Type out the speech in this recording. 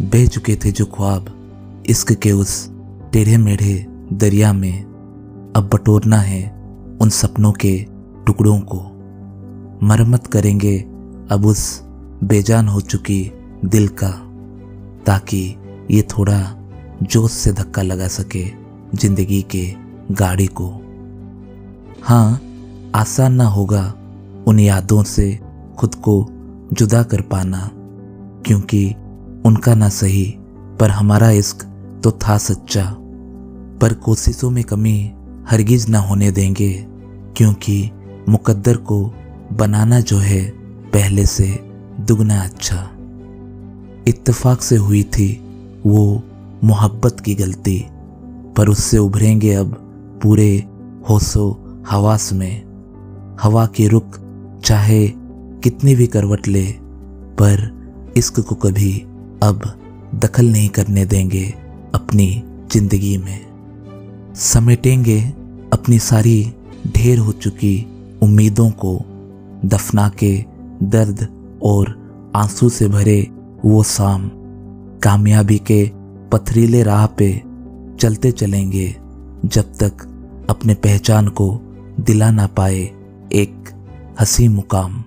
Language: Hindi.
बह चुके थे जो ख्वाब इश्क के उस टेढ़े मेढ़े दरिया में अब बटोरना है उन सपनों के टुकड़ों को। मरम्मत करेंगे अब उस बेजान हो चुकी दिल का, ताकि ये थोड़ा जोश से धक्का लगा सके ज़िंदगी के गाड़ी को। हाँ आसान ना होगा उन यादों से खुद को जुदा कर पाना, क्योंकि उनका ना सही, पर हमारा इश्क तो था सच्चा। पर कोशिशों में कमी हरगिज ना होने देंगे, क्योंकि मुकद्दर को बनाना जो है पहले से दुगना अच्छा। इत्तेफाक से हुई थी वो मोहब्बत की गलती, पर उससे उभरेंगे अब पूरे होशो हवास में। हवा की रुख चाहे कितनी भी करवट ले, पर इश्क को कभी अब दखल नहीं करने देंगे अपनी ज़िंदगी में। समेटेंगे अपनी सारी ढेर हो चुकी उम्मीदों को, दफना के दर्द और आँसू से भरे वो शाम कामयाबी के पथरीले राह पे चलते चलेंगे जब तक अपने पहचान को दिला ना पाए एक हसी मुकाम।